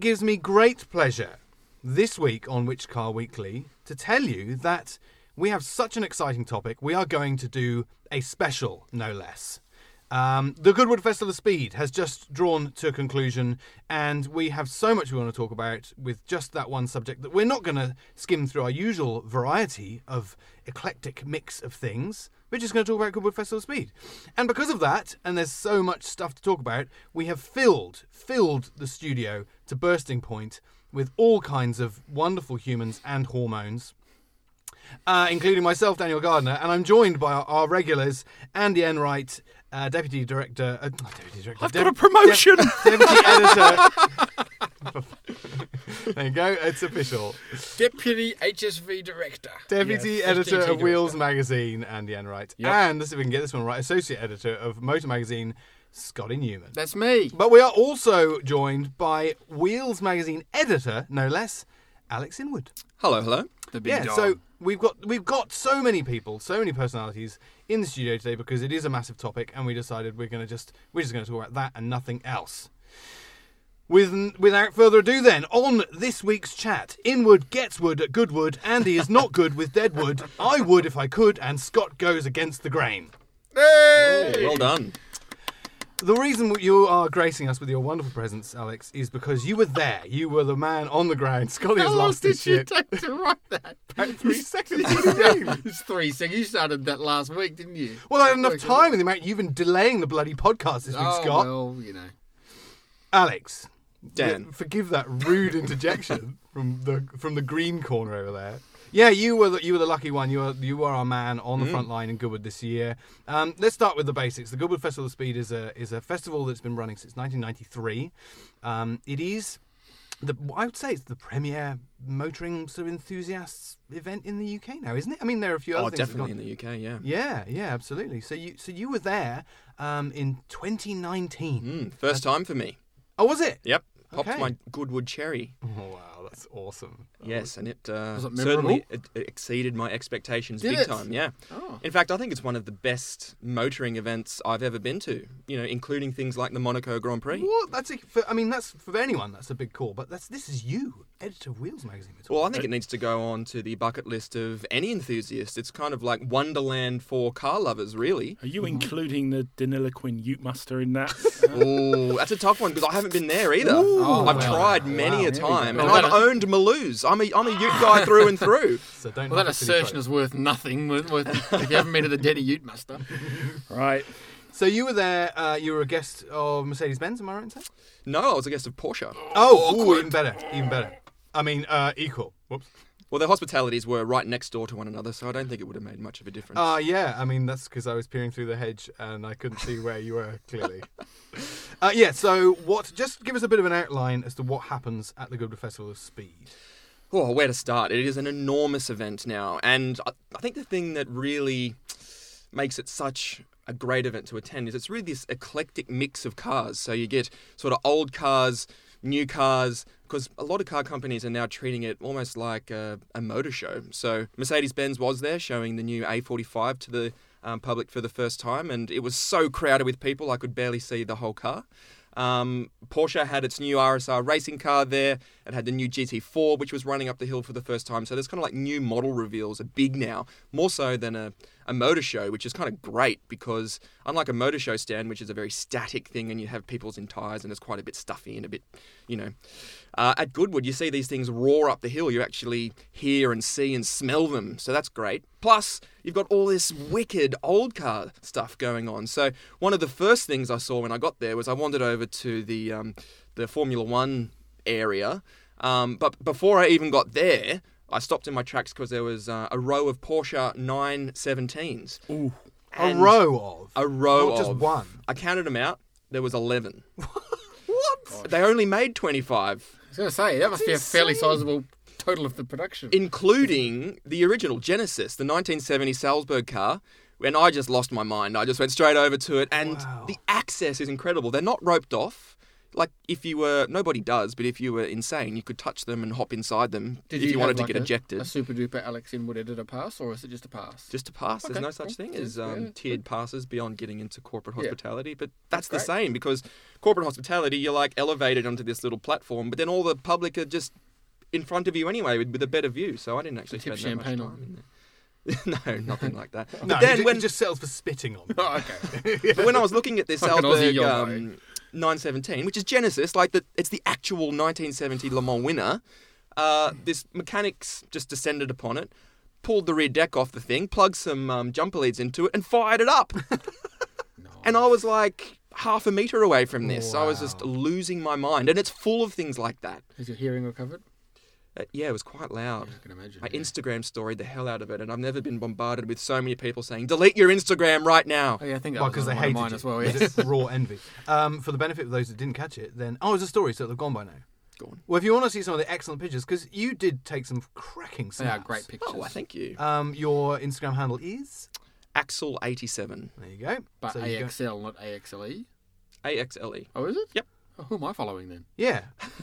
It gives me great pleasure this week on Which Car Weekly to tell you that we have such an exciting topic. We are going to do a special, no less. Um, the Goodwood Festival of Speed has just drawn to a conclusion, and we have so much we want to talk about with just that one subject that we're not going to skim through our usual variety of eclectic mix of things. We're just going to talk about Goodwood Festival Speed. And because of that, and there's so much stuff to talk about, we have filled filled the studio to bursting point with all kinds of wonderful humans and hormones uh, including myself, Daniel Gardner, and I'm joined by our, our regulars, Andy Enright, uh, Deputy Director. Uh, not Deputy Director. I've got a promotion. Dep- Deputy Editor. there you go. It's official. Deputy HSV Director. Deputy Yes, Editor HDT of Wheels Director. Magazine, Andy Enright, Yep. and let's see if we can get this one right. Associate Editor of Motor Magazine, Scotty Newman. That's me. But we are also joined by Wheels Magazine Editor, no less, Alex Inwood. Hello, hello. The big yeah, dog. so we've got we've got so many people, so many personalities in the studio today because it is a massive topic, and we decided we're going to just we're just going to talk about that and nothing else. With, without further ado, then, on this week's chat, Inwood gets wood at Goodwood, Andy is not good with Deadwood, I would if I could, and Scott goes against the grain. Hey! Well done. The reason you are gracing us with your wonderful presence, Alex, is because you were there. You were the man on the ground. Scotty How has long did his you take to write that? About three seconds. What do you mean? It's three seconds. You started that last week, didn't you? Well, I had enough time in the amount you've been delaying the bloody podcast this week, Oh, Scott. well, you know. Alex, Dan. forgive that rude interjection from the from the green corner over there. Yeah, you were the, you were the lucky one. You were you were our man on the front line in Goodwood this year. Um, let's start with the basics. The Goodwood Festival of Speed is a is a festival that's been running since 1993. Um, it is the I would say it's the premier motoring sort of enthusiasts event in the UK now, isn't it? I mean, there are a few other Oh, things. definitely in the UK, yeah. Yeah, yeah, absolutely. So you so you were there um, in 2019. Mm, first time for me. Oh, was it? Yep. Popped Okay. my Goodwood cherry. Oh, wow, that's awesome. Yes, and it, uh, Was it certainly it, it exceeded my expectations Did big it? time. Yeah. Oh. In fact, I think it's one of the best motoring events I've ever been to. You know, including things like the Monaco Grand Prix. What? That's a, for, I mean, that's for anyone. That's a big call. But that's this is you, editor of Wheels magazine. we're Well, I about. think it needs to go on to the bucket list of any enthusiast. It's kind of like Wonderland for car lovers, really. Are you including the Deniliquin Ute Muster in that? Oh, that's a tough one because I haven't been there either. Oh, I've wow. tried many Wow, a there you go. time, Well, and I've owned Maloos. I'm a I'm a Ute guy through and through. so don't. Well, that knock it till you assertion is worth nothing with, with, if you haven't been to the Deni Ute Muster. right. So you were there. Uh, you were a guest of Mercedes Benz. Am I right in saying? No, I was a guest of Porsche. Oh, ooh, even better. Even better. I mean, uh, equal. Whoops. Well, their hospitalities were right next door to one another, so I don't think it would have made much of a difference. Uh, yeah, I mean, that's because I was peering through the hedge and I couldn't see where you were clearly. uh, yeah, so what, just give us a bit of an outline as to what happens at the Goodwood Festival of Speed. Oh, where to start? It is an enormous event now, and I, I think the thing that really makes it such a great event to attend is it's really this eclectic mix of cars. So you get sort of old cars, new cars, because a lot of car companies are now treating it almost like a, a motor show. So Mercedes Benz was there showing the new A45 to the um, public for the first time, and it was so crowded with people I could barely see the whole car. Um, Porsche had its new RSR racing car there. It had the new GT4, which was running up the hill for the first time. So there's kind of like new model reveals are big now, more so than a, a motor show, which is kind of great because unlike a motor show stand, which is a very static thing and you have people's in tyres and it's quite a bit stuffy and a bit, you know, uh, at Goodwood you see these things roar up the hill. You actually hear and see and smell them. So that's great. Plus, you've got all this wicked old car stuff going on. So one of the first things I saw when I got there was I wandered over to the um, the Formula One area. Um, but before I even got there, I stopped in my tracks because there was uh, a row of Porsche 917s. Ooh. A row of. A row Not just one. I counted them out. There was 11. What? They only made 25. I was going to say, that must be a fairly sizable total of the production. including the original Genesis, the 1970 Salzburg car. And I just lost my mind, I just went straight over to it, and Wow. the access is incredible. They're not roped off. Like if you were, nobody does, but if you were insane, you could touch them and hop inside them Did if you, have wanted to get a, ejected. A super duper Alex Inwood editor pass, or is it just a pass? just to pass. There's no such cool. thing as um, yeah, tiered passes beyond getting into corporate Yeah. hospitality, but that's, That's the same because corporate hospitality, you're like elevated onto this little platform, but then all the public are just in front of you anyway with, with a better view. So I didn't actually Tip spend that much champagne on. time in there. no, nothing like that. No, but then he, when he just settles for spitting on. me. Oh, okay. but when I was looking at this Like an Aussie um, 917, which is Genesis, like the, it's the actual 1970 Le Mans winner, uh, this mechanics just descended upon it, pulled the rear deck off the thing, plugged some um, jumper leads into it, and fired it up. And I was like half a meter away from this. I was just losing my mind. And it's full of things like that. Has your hearing recovered? Uh, yeah, it was quite loud. I can imagine. I yeah. Instagram storied the hell out of it, and I've never been bombarded with so many people saying, delete your Instagram right now. Oh, yeah, I think that Well, because they hate of mine you. as well. Was Yes. raw envy. Um, for the benefit of those that didn't catch it, then oh, it's a story, so they've gone by now. Go on. Well, if you want to see some of the excellent pictures, because you did take some cracking They snaps. are great pictures. Oh, I thank you. Um, your Instagram handle is Axel87. there. You go. But So you go- AXL, not AXLE. A-X-L-E. Oh, is it? Yep. Oh, who am I following then? Yeah.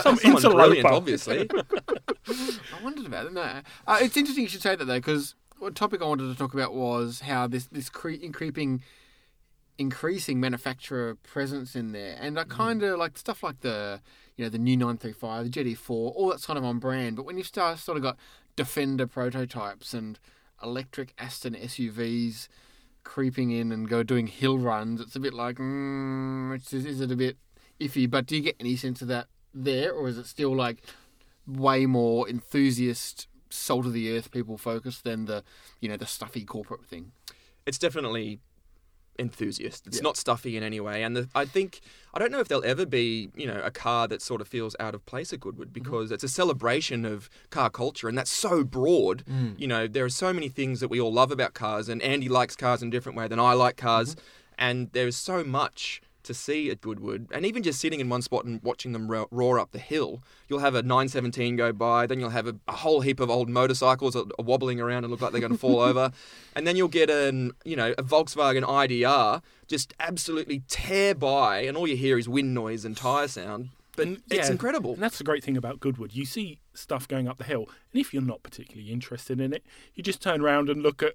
Some brilliant, interloper. obviously. I wondered about it. No, uh, it's interesting you should say that though, because one topic I wanted to talk about was how this this cre- creeping, increasing manufacturer presence in there, and I kind of like stuff like the you know the new 935, the GT4, all that's kind of on brand. But when you start sort of got Defender prototypes and electric Aston SUVs creeping in and go doing hill runs, it's a bit like, mm, it's, is it a bit iffy? But do you get any sense of that there, or is it still like way more enthusiast, salt of the earth people focused than the you know the stuffy corporate thing? it's definitely enthusiast. It's Yeah. not stuffy in any way. And the, I think I don't know if there'll ever be you know a car that sort of feels out of place at Goodwood mm-hmm. because it's a celebration of car culture, and that's so broad. Mm. You know, there are so many things that we all love about cars, and Andy likes cars in a different way than I like cars, mm-hmm. and there is so much. To see at Goodwood, and even just sitting in one spot and watching them roar up the hill, you'll have a 917 go by, then you'll have a, a whole heap of old motorcycles wobbling around and look like they're going to fall over, and then you'll get an you know a Volkswagen IDR just absolutely tear by, and all you hear is wind noise and tire sound. But And, it's yeah, incredible. And that's the great thing about Goodwood. You see stuff going up the hill, and if you're not particularly interested in it, you just turn around and look at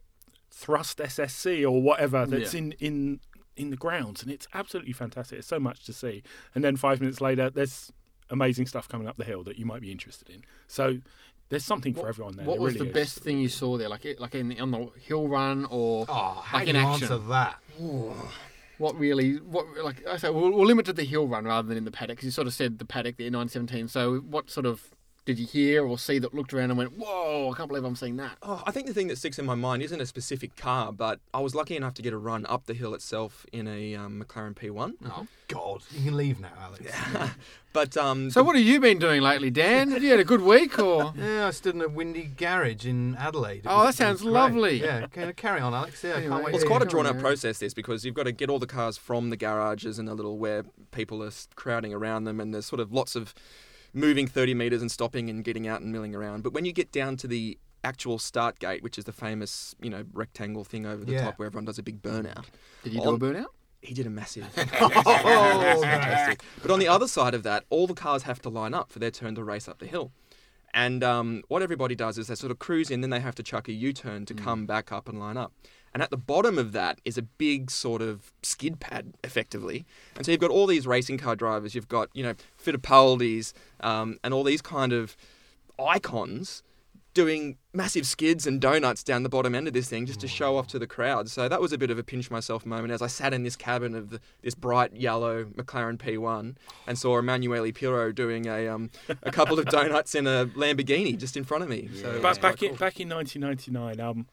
Thrust SSC or whatever that's Yeah. in, in in the grounds, and it's absolutely fantastic. It's so much to see. And then five minutes later, there's amazing stuff coming up the hill that you might be interested in. So there's something for everyone there. What There was really the is. best thing you saw there? Like it- like in on the hill run or Oh, how like do in you action? answer that? What really? What like I say? We'll, we'll limit to the hill run rather than in the paddock. 'cause you sort of said the paddock there, nine seventeen. So what sort of did you hear or see that looked around and went, "Whoa! I can't believe I'm seeing that." Oh, I think the thing that sticks in my mind isn't a specific car, but I was lucky enough to get a run up the hill itself in a um, McLaren P1. Oh God, you can leave now, Alex. But um, So what have you been doing lately, Dan? Have you had a good week or? Yeah, I stood in a windy garage in Adelaide. It Oh, that sounds lovely. Yeah, okay, carry on, Alex. Yeah, I Anyway. can't wait. Well, it's to quite a drawn out process, this, because you've got to get all the cars from the garages and the little where people are crowding around them, and there's sort of lots of moving 30 metres and stopping and getting out and milling around. But when you get down to the actual start gate, which is the famous, you know, rectangle thing over the Yeah. top where everyone does a big burnout, Did you do a burnout? he did a massive. Oh, fantastic. But on the other side of that, all the cars have to line up for their turn to race up the hill. And um, what everybody does is they sort of cruise in, then they have to chuck a U turn to come back up and line up. And at the bottom of that is a big sort of skid pad, effectively. And so you've got all these racing car drivers, you've got, you know, Fittipaldis, um, and all these kind of icons doing massive skids and donuts down the bottom end of this thing just to show off to the crowd. So that was a bit of a pinch myself moment as I sat in this cabin of the, this bright yellow McLaren P1 and saw Emanuele Pirro doing a um, a couple of donuts in a Lamborghini just in front of me. So it was Back, quite back, in, back in 1999, um,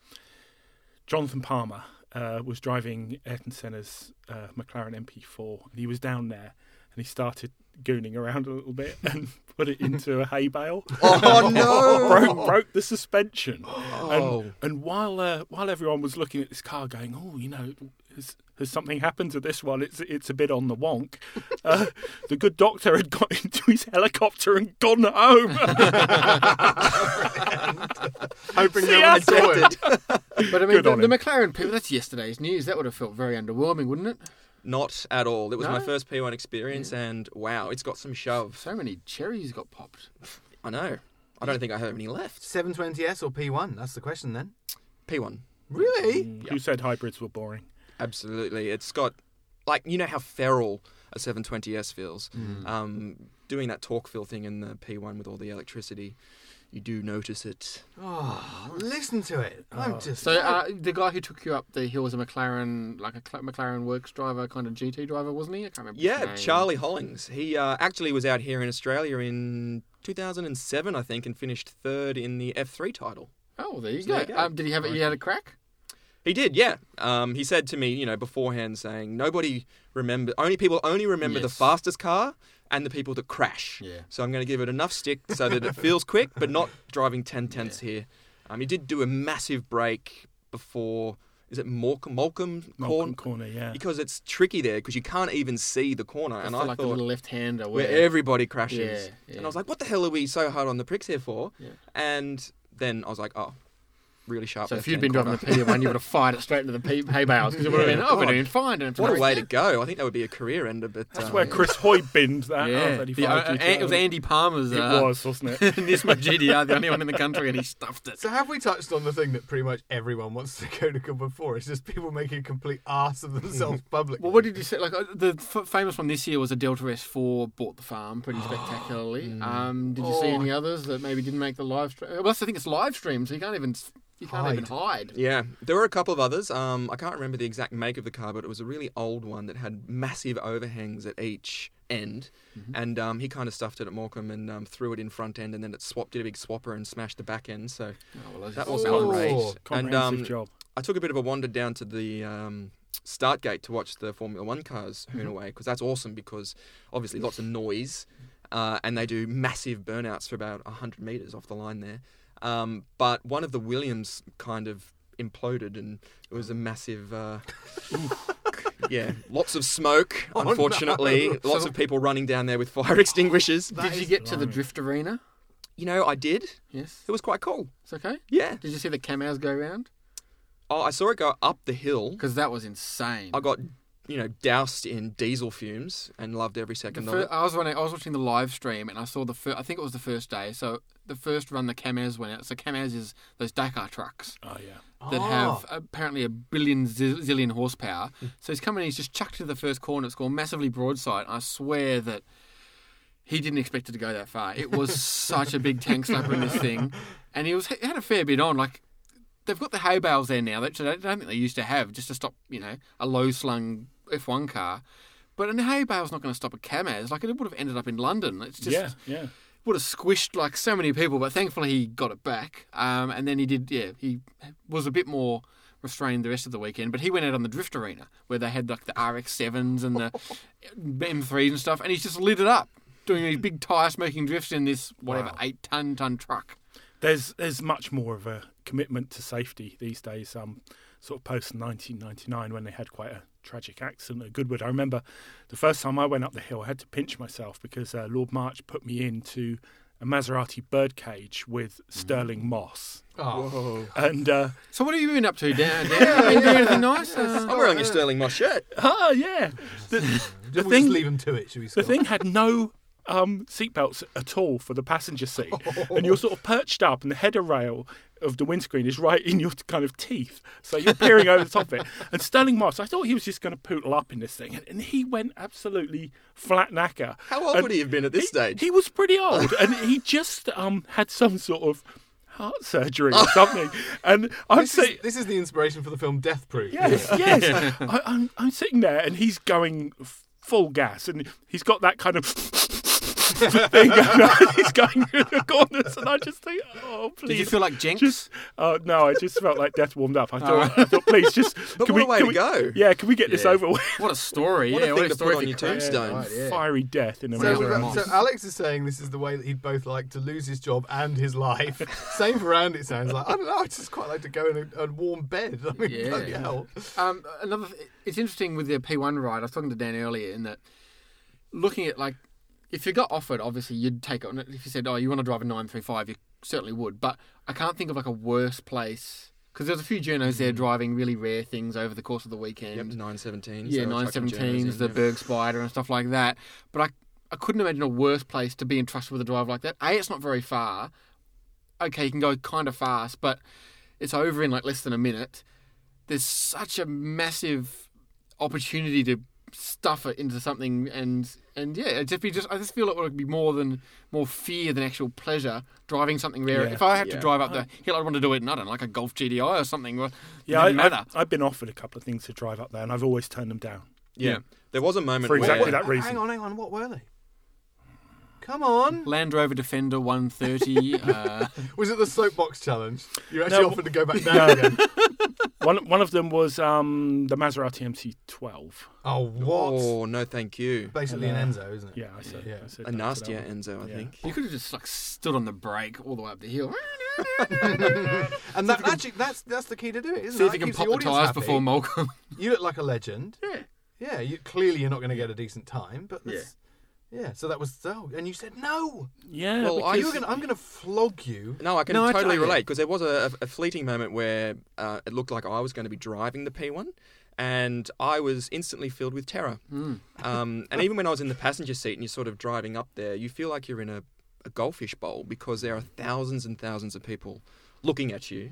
Jonathan Palmer uh, was driving Ayrton Senna's uh, McLaren MP4, and he was down there, and he started gooning around a little bit and put it into a hay bale. Oh no! broke, broke the suspension. Oh. And, and while uh, while everyone was looking at this car, going, "Oh, you know, has, has something happened to this one? It's it's a bit on the wonk." Uh, the good doctor had got into his helicopter and gone home. Hoping See no ya. one it. But I mean, Good the, on the him. McLaren people, that's yesterday's news. That would have felt very underwhelming, wouldn't it? Not at all. It was my No? first P1 experience, and wow, it's got some shove. So many cherries got popped. I know. I don't think I have any left. 720S or P1? That's the question then. P1. Really? Who said hybrids were boring? Absolutely. It's got like you know how feral a 720S feels. Mm. Um, doing that torque fill thing in the P1 with all the electricity, you do notice it. Oh, listen to it. I'm Oh. just. So uh, the guy who took you up the hill was a McLaren, like a Cl- McLaren works driver, kind of GT driver, wasn't he? I can't remember. his Yeah, name. Charlie Hollings. He uh, actually was out here in Australia in 2007, I think, and finished third in the F3 title. Oh, well, there you So go. there you go. Um, did he have it? He had a crack. He did, yeah. Um, he said to me, you know, beforehand, saying nobody remember, only people only remember the Yes. fastest car and the people that crash. Yeah. So I'm going to give it enough stick so that it feels quick, but not driving 10 tenths here. Um, he did do a massive break before, is it Molecomb, Molecomb, Molecomb corn? corner, yeah. Because it's tricky there because you can't even see the corner. And I like the thought, little left-hander where where everybody crashes. Yeah, yeah. And I was like, what the hell are we so hard on the pricks here for? Yeah. And then I was like, oh, really sharp. So if you'd hand been driving the P1, you would have fired it straight into the P- hay bales because it would have been, Yeah, oh, we're God. doing fine. doing What a way to go! I think that would be a career ender, but That's uh, where Chris Hoy binned that. Yeah, R35 the, uh, GTR. it was Andy Palmer's. It Uh, was, wasn't it? Nismo GTR, the only one in the country, and he stuffed it. So have we touched on the thing that pretty much everyone wants to go to Cuba for? It's just people making a complete ass of themselves publicly. Well, what did you say? Like uh, the f- famous one this year was a Delta S4 bought the farm pretty spectacularly. Um, did you see Oh. any others that maybe didn't make the live stream? Well, that's the thing; it's live stream, so you can't even you can't even hide. yeah, there were a couple of others. Um, I can't remember the exact make of the car, but it was a really old one that had massive overhangs at each end, Mm-hmm. and um, he kind of stuffed it at Molecomb and um, threw it in front end, and then it swapped did a big swapper and smashed the back end. So Oh, well, that wasn't Oh. great. And um, job. I took a bit of a wander down to the um, start gate to watch the Formula One cars hoon Mm-hmm. away because that's awesome because obviously lots of noise uh, and they do massive burnouts for about 100 metres off the line there. Um, but one of the Williams kind of imploded and it was a massive. Uh, yeah, lots of smoke, Oh, unfortunately. no. Lots So- of people running down there with fire extinguishers. Did you get to the drift arena? You know, I did. Yes, It was quite cool. it's okay. Yeah. Did you see the Kamaz go round? Oh, I saw it go up the hill. Because that was insane. I got, you know, doused in diesel fumes and loved every second fir- of it. I was running, I was watching the live stream and I saw the fir- I think it was the first day. So the first run the Kamaz went out. So Kamaz is those Dakar trucks Oh, yeah. that Oh. have apparently a billion z- zillion horsepower. so he's coming in, he's just chucked to the first corner. It's gone massively broadside. I swear that he didn't expect it to go that far. It was such a big tank slapper in this thing, and he was he had a fair bit on. Like they've got the hay bales there now, which I don't think they used to have, just to stop you know a low slung F1 car. But a hay bale's not going to stop a Kamaz. Like it would have ended up in London. It's just yeah, yeah. would have squished like so many people, but thankfully he got it back. Um, and then he did, yeah, he was a bit more restrained the rest of the weekend. But he went out on the drift arena where they had like the RX sevens and the M3s and stuff, and he's just lit it up doing these big tire smoking drifts in this whatever Wow. eight ton ton truck. There's there's much more of a commitment to safety these days. Um, sort of post 1999 when they had quite a tragic accident at Goodwood. I remember the first time I went up the hill, I had to pinch myself because uh, Lord March put me into a Maserati birdcage with Stirling Moss, Oh. Whoa. and uh, So what have you been up to, Dan? Dan have you been doing anything nice? Uh, I'm wearing a Stirling Moss shirt. ah, yeah, the, the we'll thing just leave him to it, should we? The thing had no um, seatbelts at all for the passenger seat, and you're sort of perched up, and the header rail of the windscreen is right in your kind of teeth, so you're peering over the top of it. And Stirling Moss, I thought he was just going to poodle up in this thing, and, and he went absolutely flat knacker. How old And would he have been at this he, stage? He was pretty old, and he just um, had some sort of heart surgery or something. And I'm This is, this is the inspiration for the film Death Proof. Yes, yes. I, I'm, I'm sitting there and he's going full gas and he's got that kind of thing going on. He's going through the corners and I just think, oh, please. did you feel like Jinx? just, oh, no, I just felt like death warmed up. I thought, I thought please, just. But can what we, a way can to we- go. Yeah, can we get this over with? what a story! What a yeah, thing what a to story put on for your Craig. tombstone. Right, yeah. Fiery death in a So, Maserati. Maserati. so Alex is saying this is the way that he'd both like to lose his job and his life. Same for Andy. It sounds like I don't know. I just quite like to go in a, a warm bed. I mean, Yeah. bloody hell. Um, another, it's interesting with the P1 ride. I was talking to Dan earlier in that looking at like if you got offered, obviously you'd take it. on If you said, "Oh, you want to drive a 935," you certainly would. But I can't think of like a worse place because there's a few journos there driving really rare things over the course of the weekend. Yep, 917s. yeah, they were 917s, the yeah. Berg Spider, and stuff like that. But I, I couldn't imagine a worse place to be entrusted with a drive like that. A, it's not very far. Okay, you can go kind of fast, but it's over in like less than a minute. There's such a massive opportunity to stuff it into something and and yeah, it'd just be just I just feel like it would be more than more fear than actual pleasure driving something rare. Yeah. If I had Yeah. to drive up the hill, I'd want to do it. in, I don't know, like a Golf GTI or something. Well, Yeah, I, matter. I've, I've been offered a couple of things to drive up there, and I've always turned them down. Yeah. There was a moment For exactly where that reason. Hang on, hang on. What were they? Come on. Land Rover Defender 130. uh, Was it the soapbox challenge? You actually No. offered to go back down No. again. One one of them was um, the Maserati MC12. Oh, what? Oh no, thank you. Basically And, an uh, Enzo, isn't it? Yeah, I said, Yeah. I said A no nastier. Enzo, I Yeah. think. you could have just like stood on the brake all the way up the hill. and that actually, that's that's the key to do it, isn't See it? if you can pop the audience tyres before Molecomb. You look like a legend. Yeah. Yeah, you clearly you're not going to get a decent time, but that's, yeah. Yeah, so that was so, and you said no. Yeah, Well, I- You because- were gonna, I'm going to flog you. No, I can No, I totally tell you. relate because there was a, a fleeting moment where uh, it looked like I was going to be driving the P1, and I was instantly filled with terror. Um, and even when I was in the passenger seat and you're sort of driving up there, you feel like you're in a, a goldfish bowl because there are thousands and thousands of people looking at you,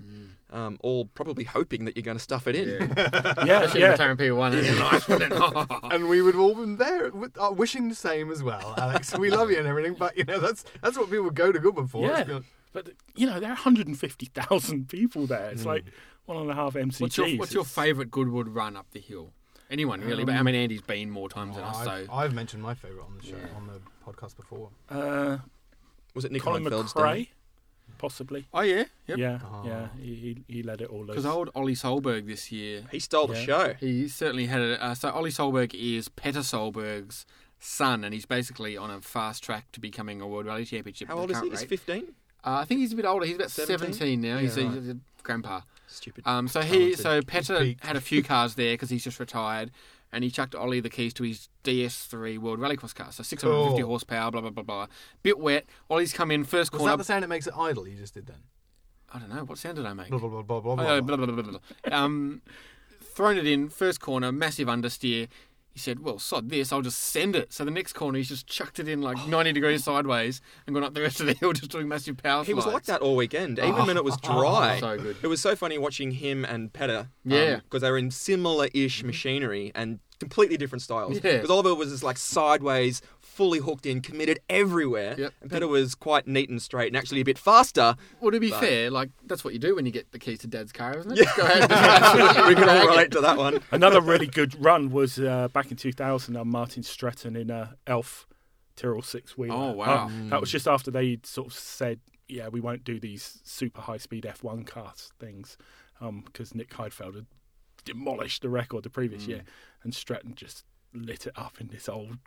um, all probably hoping that you're going to stuff it in. yeah, Especially yeah. the McLaren P1. It's it? and we would all been there, with- uh, wishing the same as well, Alex. we love you and everything, but you know that's that's what people go to Goodman for. Yeah. let's be honest. But you know, there are 150,000 people there. It's Hmm. like one and a half MCGs. What's your, what's your favourite Goodwood run up the hill? Anyone really, but I mean Andy's been more times than Oh, us, so I've, I've mentioned my favourite on the show on the podcast before. Uh, Was it Nick Colin McRae, day? Possibly. oh yeah, yep. Yeah, Oh. yeah. He, he he let it all loose. Because old Ollie Solberg this year, He stole the Yeah. show. he certainly had it. Uh, so Ollie Solberg is Petter Solberg's son, and he's basically on a fast track to becoming a World Rally Championship. How old is he? current He's 15? Uh, I think he's a bit older. He's about 17? 17, now. he's, Yeah, a, right. he's a grandpa. Stupid. Um, so he, so Petter had a few cars there because he's just retired, and he chucked Ollie the keys to his DS3 World Rallycross car. So 650 Cool. horsepower, blah blah blah blah. Bit wet. Ollie's come in first Was corner. that the sound it makes it idle? You just did then. I don't know what sound did I make. Blah blah blah blah blah. Oh, blah, blah. blah, blah, blah, blah, blah. Um, thrown it in first corner, massive understeer. He said, "Well, sod this, I'll just send it." So the next corner, he's just chucked it in like 90 degrees sideways and gone up the rest of the hill, just doing massive power He was like that all weekend, oh. even when it was oh, dry. So good. It was so funny watching him and Petter. Um, yeah. Because they were in similar-ish machinery and completely different styles. Yeah. Because Oliver was just like sideways, fully hooked in, committed everywhere. Yep. And Petter was quite neat and straight and actually a bit faster. Well, to be But- fair, like that's what you do when you get the keys to Dad's car, isn't it? Yeah. go ahead and just absolutely we can all relate to that one. Another really good run was uh, back in 2000. Uh, Martin Stretton in a Elf Tyrrell six wheeler. Oh, uh, wow. that was mm. just after they'd sort of said, "Yeah, we won't do these super high speed F1 cars things," um, because Nick Heidfeld had demolished the record the previous mm. year, and Stretton just lit it up in this old,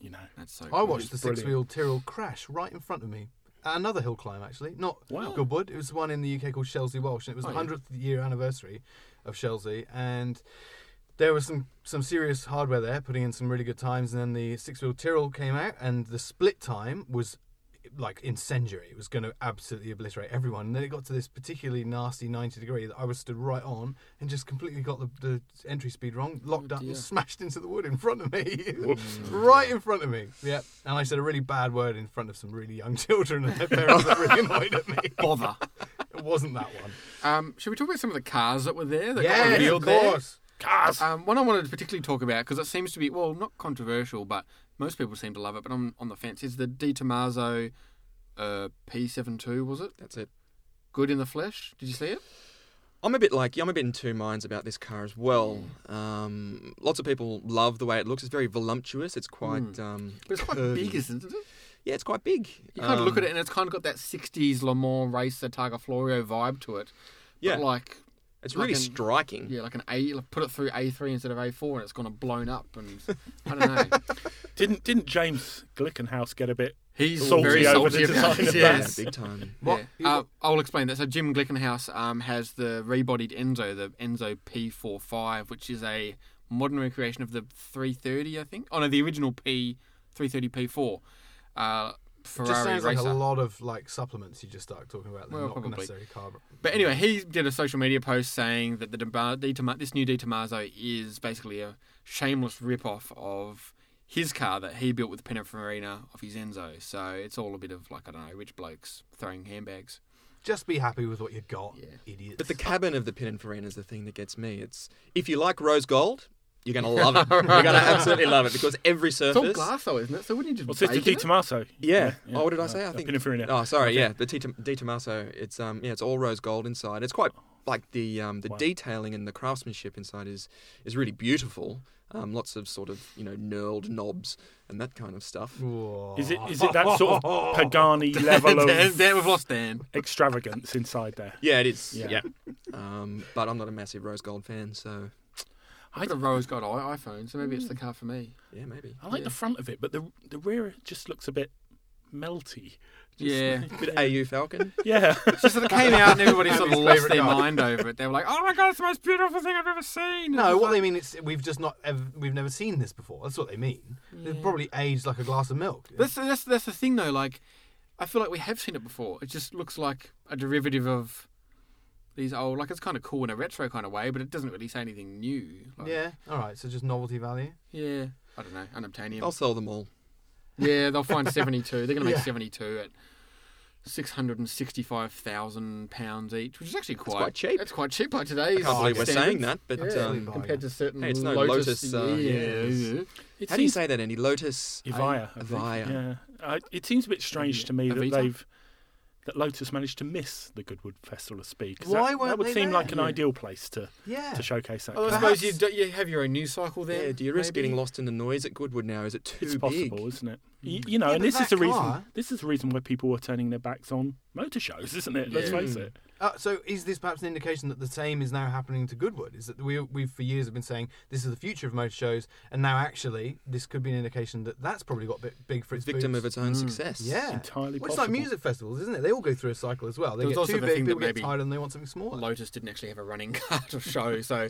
you know. That's so. I good. watched the six-wheel Tyrrell crash right in front of me. At another hill climb, actually, not Wow. Goodwood. It was one in the UK called Shelsley Walsh, and it was Oh, the yeah. hundredth year anniversary of Shelsley, and there was some some serious hardware there, putting in some really good times. And then the six-wheel Tyrrell came out, and the split time was like incendiary. It was going to absolutely obliterate everyone. And then it got to this particularly nasty 90 degree that I was stood right on and just completely got the, the entry speed wrong, locked up, and smashed into the wood in front of me. right in front of me. Yeah. And I said a really bad word in front of some really young children and their parents that really annoyed at me. bother. It wasn't that one. Um, should we talk about some of the cars that were there? That got Yes, revealed of there? Cars. Um, one I wanted to particularly talk about because it seems to be well, not controversial, but most people seem to love it. But I'm on the fence. Is the De Tomaso uh, P72? Was it That's it. good in the flesh? Did you see it? I'm a bit like. I'm a bit in two minds about this car as well. Um, lots of people love the way it looks. It's very voluptuous. It's quite. Um, But it's quite curvy. big, isn't it? Yeah, it's quite big. You kind of look Um, at it and it's kind of got that 60s Le Mans racer Targa Florio vibe to it. Yeah, like, it's like really an- striking. yeah, like an A, like put it through A3 instead of A4 and it's gone and blown up. And I don't know. Didn't didn't James Glickenhaus get a bit? He's Salty very over salty the about it. of Yeah, Yes. big time. What? Yeah. Uh, I'll explain that. So Jim Glickenhaus um, has the rebodied Enzo, the Enzo P45, which is a modern recreation of the 330, I think. Oh no, the original P 330 P4. Uh, It Ferrari just sounds racer. like a lot of like supplements you just started talking about. They're Well, not probably. necessarily carb. But anyway, he did a social media post saying that the Dema- Toma- this new De Tomaso is basically a shameless rip-off of his car that he built with Pininfarina of his Enzo. So it's all a bit of like I don't know, rich blokes throwing handbags. Just be happy with what you got, Yeah. idiots. But the cabin of the Pininfarina is the thing that gets me. It's if you like rose gold, You're going to love it. You're going to absolutely love it because every surface. It's all glass though, isn't it? So wouldn't you just What's this? The bake Di? Tommaso? Yeah. yeah. Oh, what did I Uh, say? I uh, think. Pininfarina. Oh, sorry. Okay. Yeah, the Di, De Tomaso. It's um, yeah, it's all rose gold inside. It's quite like the um, the Wow. detailing and the craftsmanship inside is is really beautiful. Um, lots of sort of you know knurled knobs and that kind of stuff. Is it is it that sort of Pagani level Dan, of Dan, we've lost Dan. extravagance inside there? Yeah, it is. Yeah. Yeah. um, but I'm not a massive rose gold fan, so I've got a rose gold i- iPhone, so maybe it's the mm. car for me. yeah, maybe. I like Yeah. the front of it, but the the rear just looks a bit melty. Just- Yeah. Bit AU Falcon. yeah. It's just that it came out and everybody sort of His lost their car. mind over it. They were like, "Oh my god, it's the most beautiful thing I've ever seen." No, And what it's they mean is we've just not ever, we've never seen this before. That's what they mean. It's probably aged like a glass of milk. That's, that's that's the thing though. Like, I feel like we have seen it before. It just looks like a derivative of these old. Like it's kind of cool in a retro kind of way, but it doesn't really say anything new. Like, yeah. All right. So just novelty value. yeah. I don't know. Unobtainium. I'll sell them all. Yeah, they'll find seventy-two. They're going to make Yeah. seventy-two at six hundred and sixty-five thousand pounds each, which is actually quite quite cheap. It's quite cheap by today's. I can't believe we're saying that, but Yeah, um, compared to certain Hey, it's no Lotus, Lotus, uh, yeah, yeah. yeah. It how do you say that, Andy? Lotus. Evija. I A- think. Evija. Yeah. I, it seems a bit strange to me that they've that Lotus managed to miss the Goodwood Festival of Speed. Why that, weren't that would they seem there? like an Yeah. ideal place to, Yeah. to showcase that. Well, I suppose you, do, you have your own news cycle there. Yeah, do you risk maybe? getting lost in the noise at Goodwood now? Is it too it's big? possible, isn't it? You, you know, Yeah, and this is that the reason. This is the reason why people were turning their backs on motor shows, isn't it? Let's Yeah. face it. Uh, so is this perhaps an indication that the same is now happening to Goodwood? Is that we we've for years have been saying this is the future of motor shows, and now actually this could be an indication that that's probably got a bit big for its Victim boots. of its own Mm. success. Yeah, Entirely Well, it's possible. like music festivals, isn't it? They all go through a cycle as well. They There was get also too the big, thing people get maybe tired, and they want something smaller. Lotus didn't actually have a running car to show, so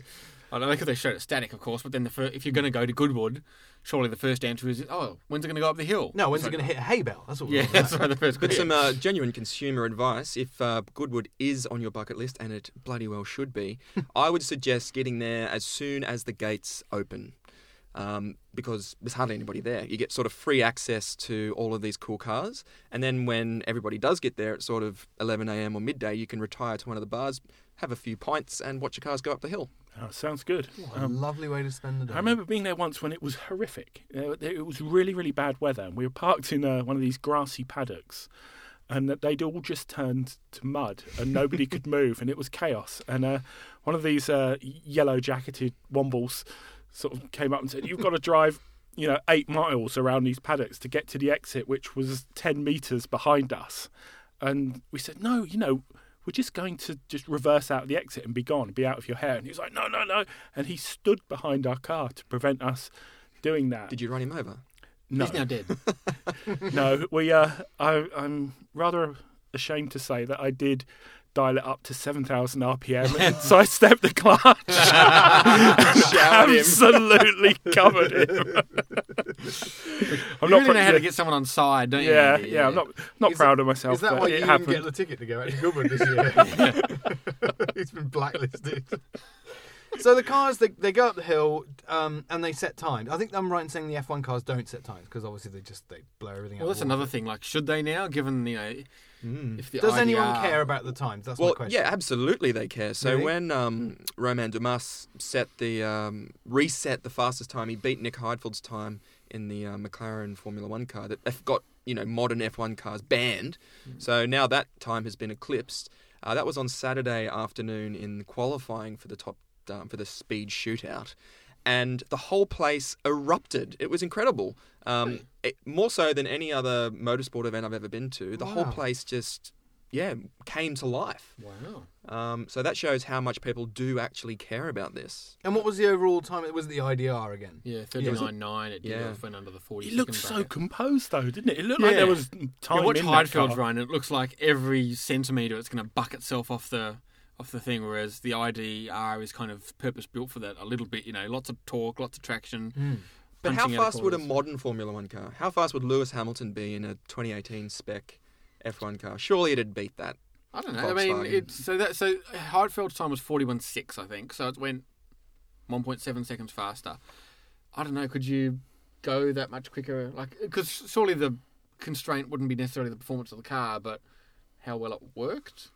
I don't know because they showed it static, of course. But then the fir- if you're going to go to Goodwood, surely the first answer is, oh, when's it going to go up the hill? No, when's So- it going to hit a hay bale? That's what. Yeah, that's right. The first But question. some uh, genuine consumer advice: if uh, Goodwood is on your bucket list, and it bloody well should be, I would suggest getting there as soon as the gates open, um, because there's hardly anybody there. You get sort of free access to all of these cool cars, and then when everybody does get there at sort of 11 a.m. or midday, you can retire to one of the bars, have a few pints, and watch your cars go up the hill. Oh, sounds good. What a Um, lovely way to spend the day. I remember being there once when it was horrific. It was really, really bad weather, and we were parked in uh, one of these grassy paddocks, and they'd all just turned to mud, and nobody could move, and it was chaos. And uh, one of these uh, yellow jacketed wombles sort of came up and said, "You've got to drive." You know, eight miles around these paddocks to get to the exit, which was 10 metres behind us. And we said, No, you know, we're just going to just reverse out the exit and be gone be out of your hair. And he was like, no, no, no. And he stood behind our car to prevent us doing that. Did you run him over? no, He's now dead. no. We, uh, I, I'm rather ashamed to say that I did dial it up to 7,000 RPM and sidestepped the clutch. Showered him. Absolutely covered him. I'm you really pr- know how to get someone on side, don't you? yeah, yeah, I'm not not Is proud of myself. Is that but why it you didn't happened. get the ticket to go out to Goodwood this year? He's been blacklisted. So the cars they, they go up the hill um, and they set times. I think I'm right in saying the F1 cars don't set times because obviously they just they blow everything up. Well, out. that's another thing. Like, should they now? Given you know, if the Does anyone care about the times? That's my Well, question. yeah, absolutely they care. So Really? when um, Romain Dumas set the um, reset the fastest time, he beat Nick Heidfeld's time in the uh, McLaren Formula One car that F- got you know modern F1 cars banned. So now that time has been eclipsed. Uh, that was on Saturday afternoon in qualifying for the top um, for the speed shootout. And the whole place erupted. It was incredible. Um, it, more so than any other motorsport event I've ever been to. The whole place just, yeah, came to life. Wow. Um, so that shows how much people do actually care about this. And what was the overall time? It was the IDR again. Yeah, was it- thirty nine nine. It did Yeah. went under the forty. It looked so bracket. composed, though, didn't it? It looked like there was time You watch in that Heidfeld's car. run, it looks like every centimetre it's going to buck itself off the off the thing, whereas the IDR is kind of purpose built for that a little bit. You know, lots of torque, lots of traction. Hmm. But how of fast would a modern Formula One car? How fast would Lewis Hamilton be in a 2018 spec F1 car? Surely it'd beat that. I don't know. I mean, Volkswagen. it's so that so Heidfeld's time was forty one six, I think. So it went one point seven seconds faster. I don't know. Could you go that much quicker? Like, because surely the constraint wouldn't be necessarily the performance of the car, but how well it worked.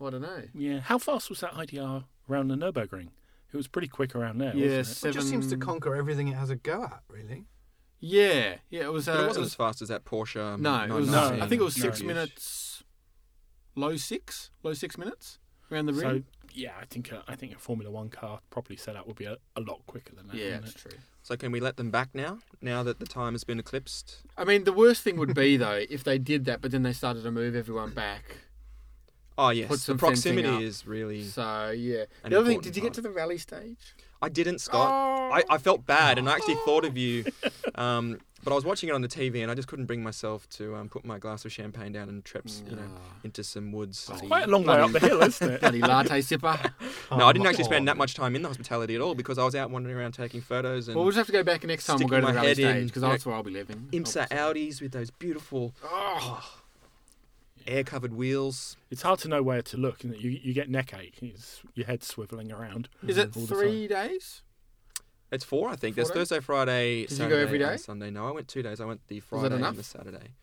I don't know. Yeah. How fast was that IDR around the Nurburgring? It was pretty quick around there. Yeah, wasn't It just seems to conquer everything it has a go at, really. Yeah, yeah, it was. Uh, But it it wasn't was- as fast as that Porsche. um, no, it was. 990. I think it was six Huge. minutes. Low six, low six minutes around the it? rim. So yeah, I think uh, I think a Formula One car probably set up would be a, a lot quicker than that. yeah, wouldn't that's it? true. So can we let them back now? Now that the time has been eclipsed? I mean, the worst thing would be though if they did that, but then they started to move everyone back. Oh yes, Put the some fencing proximity up. is really. So yeah. An the other thing, did you get part. to the rally stage? I didn't, Scott. Oh. I, I felt bad, and I actually thought of you. Um, but I was watching it on the TV, and I just couldn't bring myself to um, put my glass of champagne down and trips, you know, into some woods. Bloody- Quite a long way up the hill, isn't it? Bloody latte sipper. No, Oh I didn't actually spend that much time in the hospitality at all because I was out wandering around taking photos and Well, we'll just have to go back next time. We'll go to the my rally head in, stage because that's where I'll be living. IMSA obviously. Audis with those beautiful Oh, air-covered wheels. It's hard to know where to look. Isn't? You you get neck ache. It's, your head swiveling around. is it three days? It's four, I think. Four There's days? Thursday, Friday, Did you go every day? and Sunday. No, I went two days. I went the Friday and the Saturday.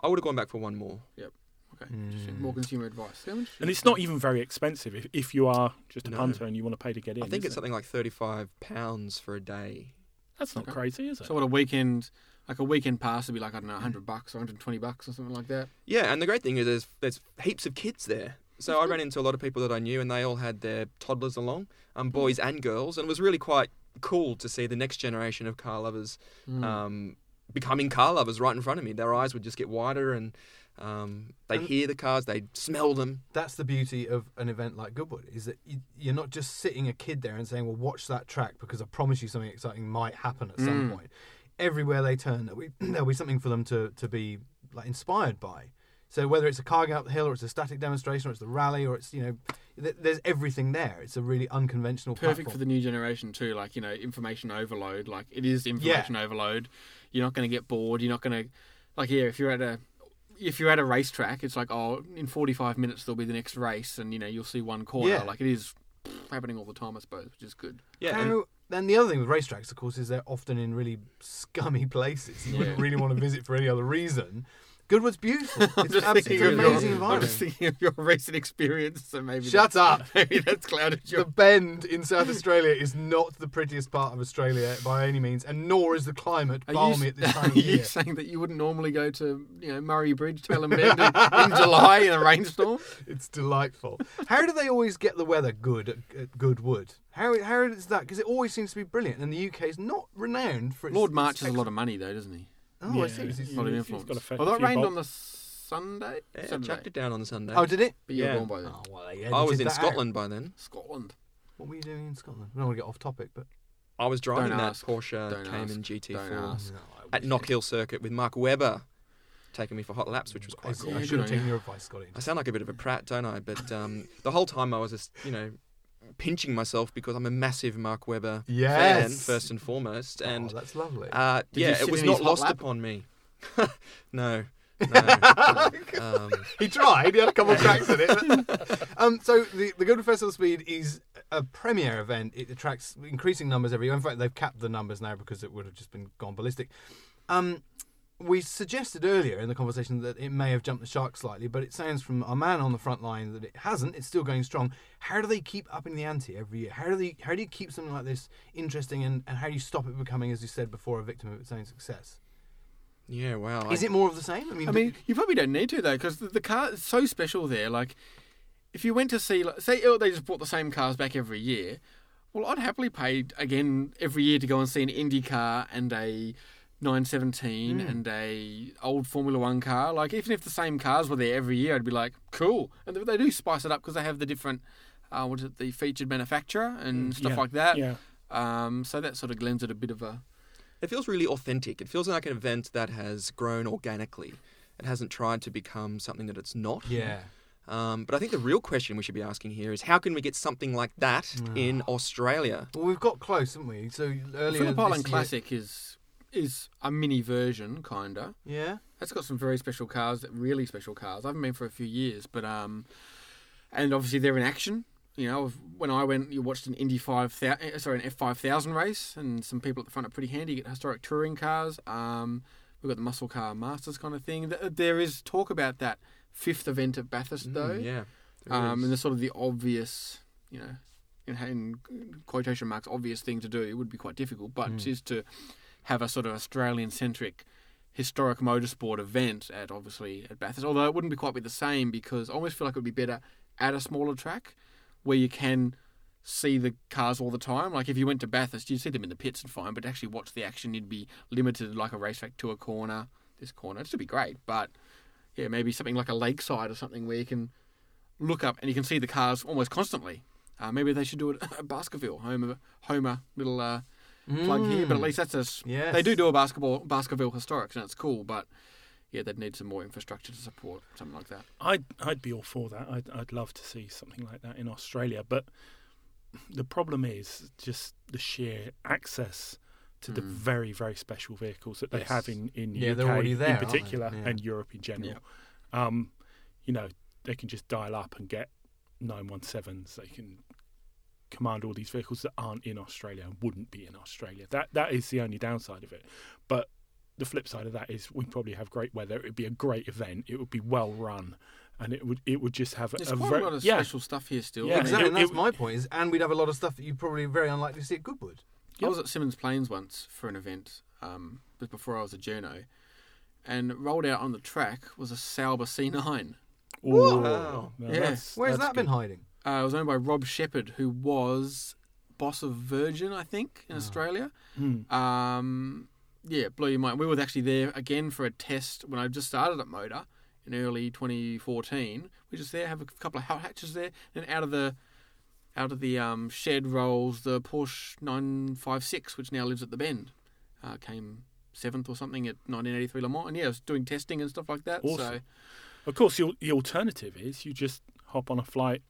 I would have gone back for one more. Yep. Okay, interesting. Mm. more consumer advice. And it's not even very expensive if, if you are just a No. punter and you want to pay to get in. I think is it's it? something like thirty-five pounds for a day. That's not Okay. crazy, is it? So what a weekend, like a weekend pass would be like I don't know, hundred bucks or hundred twenty bucks or something like that. Yeah, and the great thing is there's there's heaps of kids there. So I ran into a lot of people that I knew, and they all had their toddlers along, um, boys and girls, and it was really quite cool to see the next generation of car lovers Mm. um, becoming car lovers right in front of me. Their eyes would just get wider, and um, they'd And- hear the cars, they'd smell them. That's the beauty of an event like Goodwood is that you, you're not just sitting a kid there and saying, "Well, watch that track because I promise you something exciting might happen at some Mm. point." Everywhere they turn, there'll be, there'll be something for them to, to be like inspired by. So whether it's a car going up the hill, or it's a static demonstration, or it's the rally, or it's you know, th- there's everything there. It's a really unconventional. Perfect platform. for the new generation too. Like you know, information overload. Like it is information overload. You're not going to get bored. You're not going to like yeah. If you're at a if you're at a racetrack, it's like oh, in 45 minutes there'll be the next race, and you know you'll see one corner. Yeah. Like it is happening all the time, I suppose, which is good. Yeah, and How, then the other thing with racetracks, of course, is they're often in really scummy places. You wouldn't really want to visit for any other reason. Goodwood's beautiful. It's just an absolutely of your- amazing I'm just thinking of your recent experience, so maybe Shut up. Maybe that's clouded your. The. Bend in South Australia is not the prettiest part of Australia by any means, and nor is the climate Are you, balmy at this time are of you year. saying that you wouldn't normally go to you know Murray Bridge, Tailem Bend in, in July in a rainstorm? It's delightful. How do they always get the weather good at, at Goodwood? How how is that? Because it always seems to be brilliant, and the UK is not renowned for its. Lord March has a lot of money though, doesn't he? Oh, I see. It's- A it's- lot of He's- he's influence. got a fair- Although it rained bulb- on the Sunday, yeah, it Saturday. chucked it down on the Sunday. Oh, did it? But you were Yeah. born by then. Oh, well, yeah, I was in that out. Scotland by then. Scotland. What were you doing in Scotland? We don't want to get off topic, but I was driving Don't that ask. Porsche Don't Cayman ask. GT4 No, at wish Knock it- Hill Circuit with Mark Webber taking me for hot laps, which was quite cool. I should have taken your advice, Scotty. I sound like a bit of a prat, don't I? But um, the whole time I was just, you know, pinching myself because I'm a massive Mark Webber fan, first and foremost. And oh, that's lovely. uh, yeah, it was not lost lap? upon me. no. no. um, he tried. He had a couple of tracks in it. um, so the the Goodwood Festival Speed is a premier event. It attracts increasing numbers every year. In fact, they've capped the numbers now because it would have just been gone ballistic. Um, we suggested earlier in the conversation that it may have jumped the shark slightly, but it sounds from our man on the front line that it hasn't. It's still going strong. How do they keep upping the ante every year? How do they? How do you keep something like this interesting, and, and how do you stop it becoming, as you said before, a victim of its own success? yeah, well, Is I- it more of the same? I mean, I mean, you probably don't need to though, because the, the car is so special there. Like, if you went to see, like, say, oh, they just brought the same cars back every year. Well, I'd happily pay again every year to go and see an Indy car and a 917 Mm. and a old Formula One car. Like, even if the same cars were there every year, I'd be like, cool. And they- they do spice it up because they have the different, uh, what is it, the featured manufacturer and stuff yeah, like that. Yeah. Um, so that sort of lends it a bit of a. It feels really authentic. It feels like an event that has grown organically. It hasn't tried to become something that it's not. yeah. Um, but I think the real question we should be asking here is how can we get something like that in Australia? Well, we've got close, haven't we? So earlier Phillip this Island year- Classic is is a mini version, kinda. Yeah. That's got some very special cars, really special cars. I haven't been for a few years, but um, and obviously they're in action. You know, when I went, you watched an Indy five thousand, sorry, an F five thousand race, and some people at the front are pretty handy. You get historic touring cars. Um, we've got the muscle car masters kind of thing. There is talk about that fifth event at Bathurst, though. Mm, yeah. Um, is. and the sort of the obvious, you know, in, in quotation marks obvious thing to do. It would be quite difficult, but Mm. just to have a sort of Australian centric historic motorsport event at obviously at Bathurst. Although it wouldn't be quite be the same because I almost feel like it would be better at a smaller track where you can see the cars all the time. Like if you went to Bathurst, you'd see them in the pits and fine, but actually watch the action, you'd be limited like a racetrack to a corner, this corner. It'd be great, but yeah, maybe something like a lakeside or something where you can look up and you can see the cars almost constantly. Uh, maybe they should do it at Baskerville, Homer, Homer little uh, plug here. But at Mm. least that's a s- Yes. they do do a basketball Baskerville Historics and it's cool. But yeah, they'd need some more infrastructure to support something like that. I'd I'd be all for that. I'd I'd love to see something like that in Australia, but the problem is just the sheer access to the Mm. very very special vehicles that they Yes. have in in Yeah, UK they're already there, in aren't they? particular Yeah. and Europe in general. Um, you know, they can just dial up and get 917s. They can command all these vehicles that aren't in Australia and wouldn't be in Australia. That that is the only downside of it. But the flip side of that is we probably have great weather. It would be a great event. It would be well run, and it would it would just have There's a quite very a lot of yeah. special stuff here still. Yeah, Exactly, it- and that's it- my point. Is and we'd have a lot of stuff that you probably very unlikely to see at Goodwood. I was at Symmons Plains once for an event, um, just before I was a journo, and rolled out on the track was a Sauber C9. Ooh, Wow. no, Yeah. that's- Where's that's that been hiding? Uh, it was owned by Rob Shepherd, who was boss of Virgin, I think, in Oh. Australia. Hmm. Um, yeah, blew your mind. We were actually there again for a test when I just started at Motor in early 2014. We just there have a couple of hot hatches there, and out of the out of the um, shed rolls the Porsche 956, which now lives at the Bend. Uh, came seventh or something at 1983 Le Mans, and yeah, I was doing testing and stuff like that. So Of course, the, the alternative is you just hop on a flight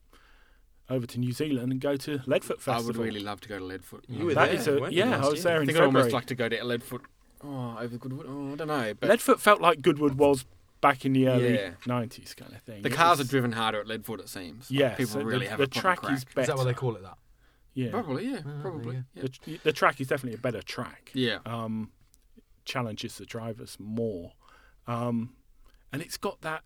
over to New Zealand and go to Leadfoot Festival. I would really love to go to Leadfoot. You were That there, is a- weren't you, yeah, I last was year? there I in think I'd almost like to go to Leadfoot. Oh, over Goodwood. Oh, I don't know, but Leadfoot felt like Goodwood was back in the early Yeah. 90s kind of thing. the It cars was- are driven harder at Leadfoot, it seems. Like, Yeah, people so really the, have the a track crack. is better. Is that what they call it? That. Yeah, Probably, yeah, Ah, probably. there Yeah. the, the track is definitely a better track. yeah. um, challenges the drivers more. Um, and it's got that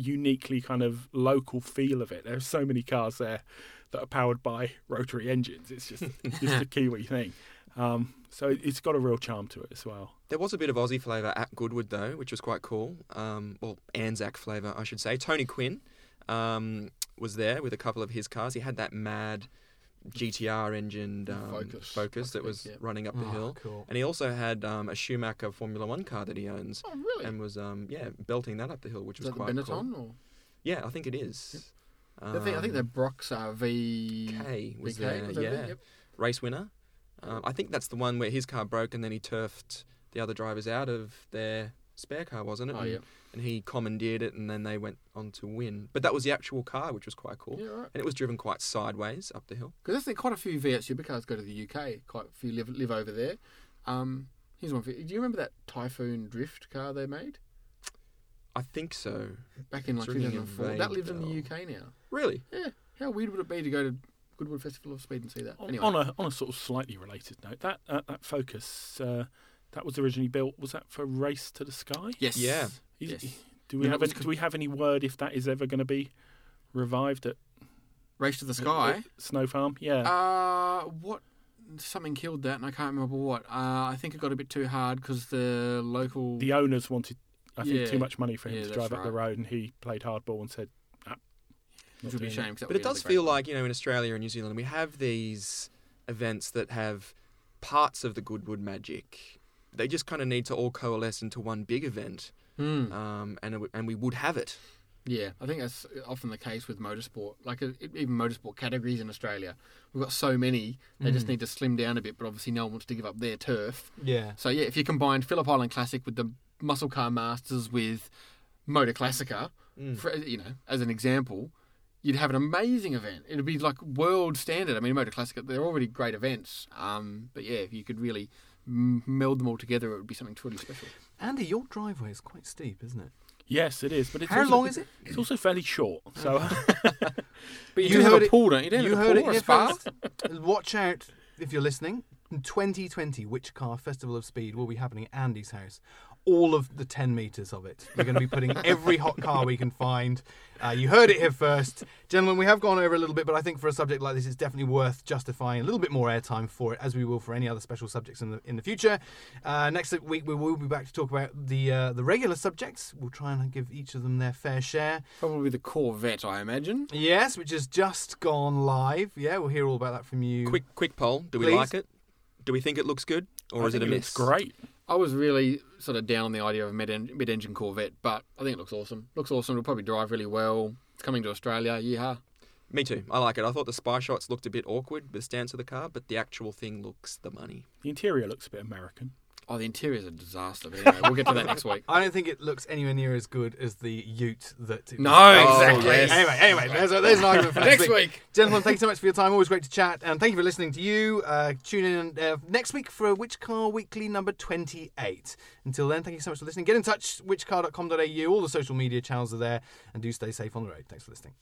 uniquely kind of local feel of it. There's so many cars there that are powered by rotary engines. It's just just a Kiwi thing. Um, so it- it's got a real charm to it as well. There was a bit of Aussie flavour at Goodwood though, which was quite cool. Um, well, Anzac flavour, I should say. Tony Quinn um, was there with a couple of his cars. He had that mad GTR engined um, Focus. Focus that was Yeah. running up the Oh, hill, Cool. and he also had um, a Schumacher Formula One car that he owns, Oh, really? and was um, yeah belting that up the hill, which Is was that the quite cool. Benetton? Or? Yeah, I think it is. I think I think the Brox are V. Um, was VK, there, was that yeah. Yep. race winner. Um, I think that's the one where his car broke and then he turfed the other drivers out of their spare car, wasn't it? Oh, and, yeah. and he commandeered it and then they went on to win. But that was the actual car, which was quite cool. Yeah, right. And it was driven quite sideways up the hill. Because I think quite a few V8 supercars go to the UK. Quite a few live live over there. Um, here's one for you. Do you remember that Typhoon Drift car they made I think so. back in like It's ringing 2004? That vague lives in the. UK now. Really? Yeah. How weird would it be to go to Goodwood Festival of Speed and see that? On, Anyway, on a on a sort of slightly related note, that uh, that Focus uh, that was originally built was that for Race to the Sky? yes. Yeah. Is- Yes. Do we Yeah, have that was any, do we have any word if that is ever going to be revived at Race to the Sky. at Snow Farm? Yeah. Uh, what? Something killed that, and I can't remember what. Uh, I think it got a bit too hard because the local. the owners wanted, I think, Yeah. too much money for him Yeah, to that's drive up the road, and he played hardball and said, ah, which would be a shame. that But would it be does feel like, you know, in Australia and New Zealand, we have these events that have parts of the Goodwood magic. They just kind of need to all coalesce into one big event, Hmm. um, and, it, w- and we would have it. Yeah, I think that's often the case with motorsport. Like uh, even motorsport categories in Australia, we've got so many. They just Mm. need to slim down a bit. But obviously, no one wants to give up their turf. Yeah. So yeah, if you combined Phillip Island Classic with the Muscle Car Masters with Motor Classica, Mm. for, you know, as an example, you'd have an amazing event. It'd be like world standard. I mean, Motor Classica, they're already great events. Um, but yeah, if you could really m- meld them all together, it would be something truly special. Andy, your driveway is quite steep, isn't it? yes, it is. But it's How also, long is it? It's also fairly short. Oh, so But you, You do have heard a it- pool, don't you? Don't you have a heard pool it or a here spa? first. Watch out if you're listening. In 2020, Which Car Festival of Speed will be happening at Andy's house all of the 10 meters of it. We're going to be putting every hot car we can find. Uh, you heard it here first. Gentlemen, we have gone over a little bit, but I think for a subject like this, it's definitely worth justifying a little bit more airtime for it, as we will for any other special subjects in the in the future. Uh, next week, we will be back to talk about the uh, the regular subjects. We'll try and give each of them their fair share. Probably the Corvette, I imagine. Yes, which has just gone live. Yeah, we'll hear all about that from you. Quick, quick poll. Do we Please. like it? Do we think it looks good, or I is it a think miss? looks great. I was really sort of down on the idea of a mid- mid-engine Corvette, but I think it looks awesome. Looks awesome. It'll probably drive really well. It's coming to Australia. Yeehaw. Me too. I like it. I thought the spy shots looked a bit awkward the stance of the car, but the actual thing looks the money. The interior looks a bit American. Oh, the interior's a disaster. But anyway, we'll get to that next week. I don't think it looks anywhere near as good as the Ute that. It No, was- exactly. yes. Anyway, anyway, there's, a, there's an argument for Next next, week. Gentlemen, thank you so much for your time. Always great to chat. And thank you for listening to you. Uh, tune in uh, next week for Which Car Weekly number 28. Until then, thank you so much for listening. Get in touch, whichcar.com.au. All the social media channels are there. And do stay safe on the road. Thanks for listening.